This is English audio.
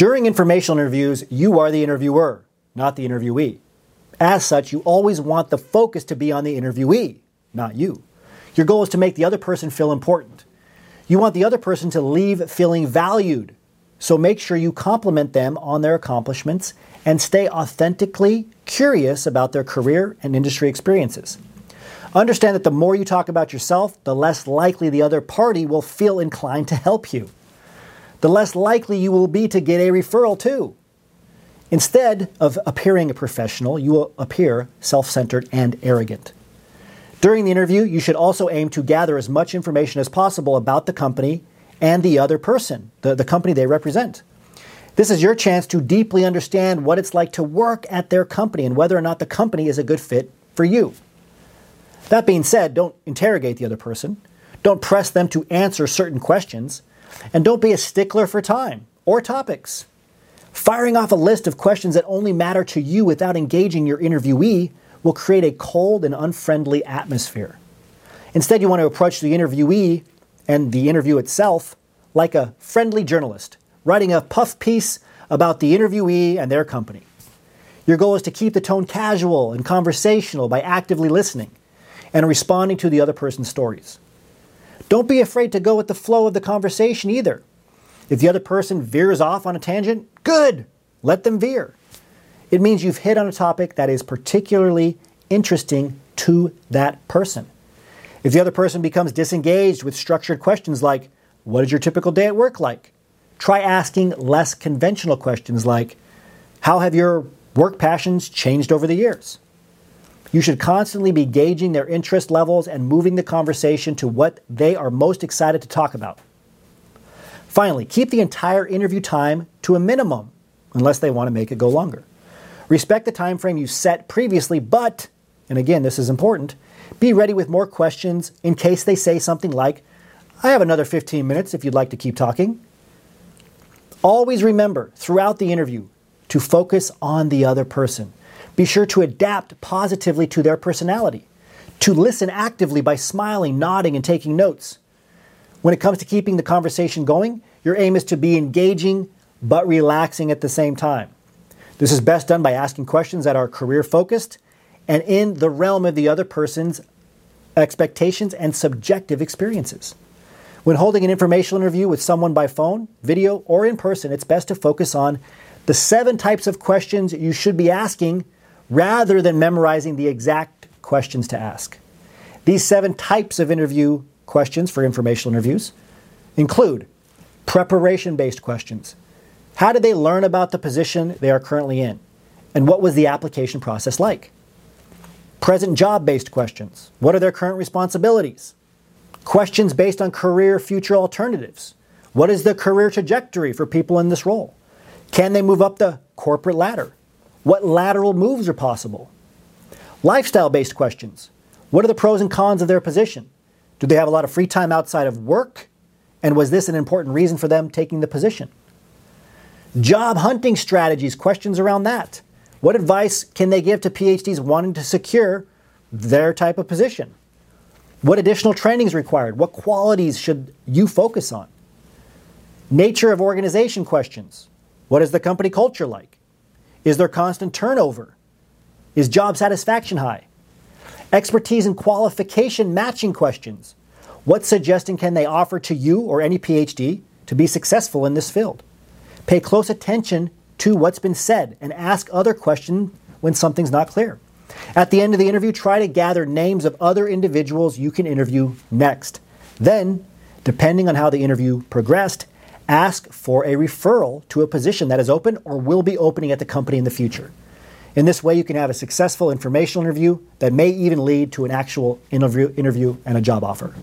During informational interviews, you are the interviewer, not the interviewee. As such, you always want the focus to be on the interviewee, not you. Your goal is to make the other person feel important. You want the other person to leave feeling valued. So make sure you compliment them on their accomplishments and stay authentically curious about their career and industry experiences. Understand that the more you talk about yourself, the less likely the other party will feel inclined to help you. The less likely you will be to get a referral, too. Instead of appearing a professional, you will appear self centered and arrogant. During the interview, you should also aim to gather as much information as possible about the company and the other person, the, the company they represent. This is your chance to deeply understand what it's like to work at their company and whether or not the company is a good fit for you. That being said, don't interrogate the other person. Don't press them to answer certain questions. And don't be a stickler for time or topics. Firing off a list of questions that only matter to you without engaging your interviewee will create a cold and unfriendly atmosphere. Instead, you want to approach the interviewee and the interview itself like a friendly journalist, writing a puff piece about the interviewee and their company. Your goal is to keep the tone casual and conversational by actively listening and responding to the other person's stories. Don't be afraid to go with the flow of the conversation either. If the other person veers off on a tangent, good, let them veer. It means you've hit on a topic that is particularly interesting to that person. If the other person becomes disengaged with structured questions like, What is your typical day at work like? Try asking less conventional questions like, How have your work passions changed over the years? You should constantly be gauging their interest levels and moving the conversation to what they are most excited to talk about. Finally, keep the entire interview time to a minimum unless they want to make it go longer. Respect the time frame you set previously, but and again, this is important, be ready with more questions in case they say something like, I have another 15 minutes if you'd like to keep talking. Always remember throughout the interview to focus on the other person. Be sure to adapt positively to their personality, to listen actively by smiling, nodding, and taking notes. When it comes to keeping the conversation going, your aim is to be engaging but relaxing at the same time. This is best done by asking questions that are career focused and in the realm of the other person's expectations and subjective experiences. When holding an informational interview with someone by phone, video, or in person, it's best to focus on the seven types of questions you should be asking rather than memorizing the exact questions to ask. These seven types of interview questions for informational interviews include preparation based questions. How did they learn about the position they are currently in? And what was the application process like? Present job based questions. What are their current responsibilities? Questions based on career future alternatives. What is the career trajectory for people in this role? Can they move up the corporate ladder? What lateral moves are possible? Lifestyle based questions. What are the pros and cons of their position? Do they have a lot of free time outside of work? And was this an important reason for them taking the position? Job hunting strategies, questions around that. What advice can they give to PhDs wanting to secure their type of position? What additional training is required? What qualities should you focus on? Nature of organization questions. What is the company culture like? Is there constant turnover? Is job satisfaction high? Expertise and qualification matching questions. What suggestion can they offer to you or any PhD to be successful in this field? Pay close attention to what's been said and ask other questions when something's not clear. At the end of the interview, try to gather names of other individuals you can interview next. Then, depending on how the interview progressed, ask for a referral to a position that is open or will be opening at the company in the future. In this way, you can have a successful informational interview that may even lead to an actual interview, interview and a job offer.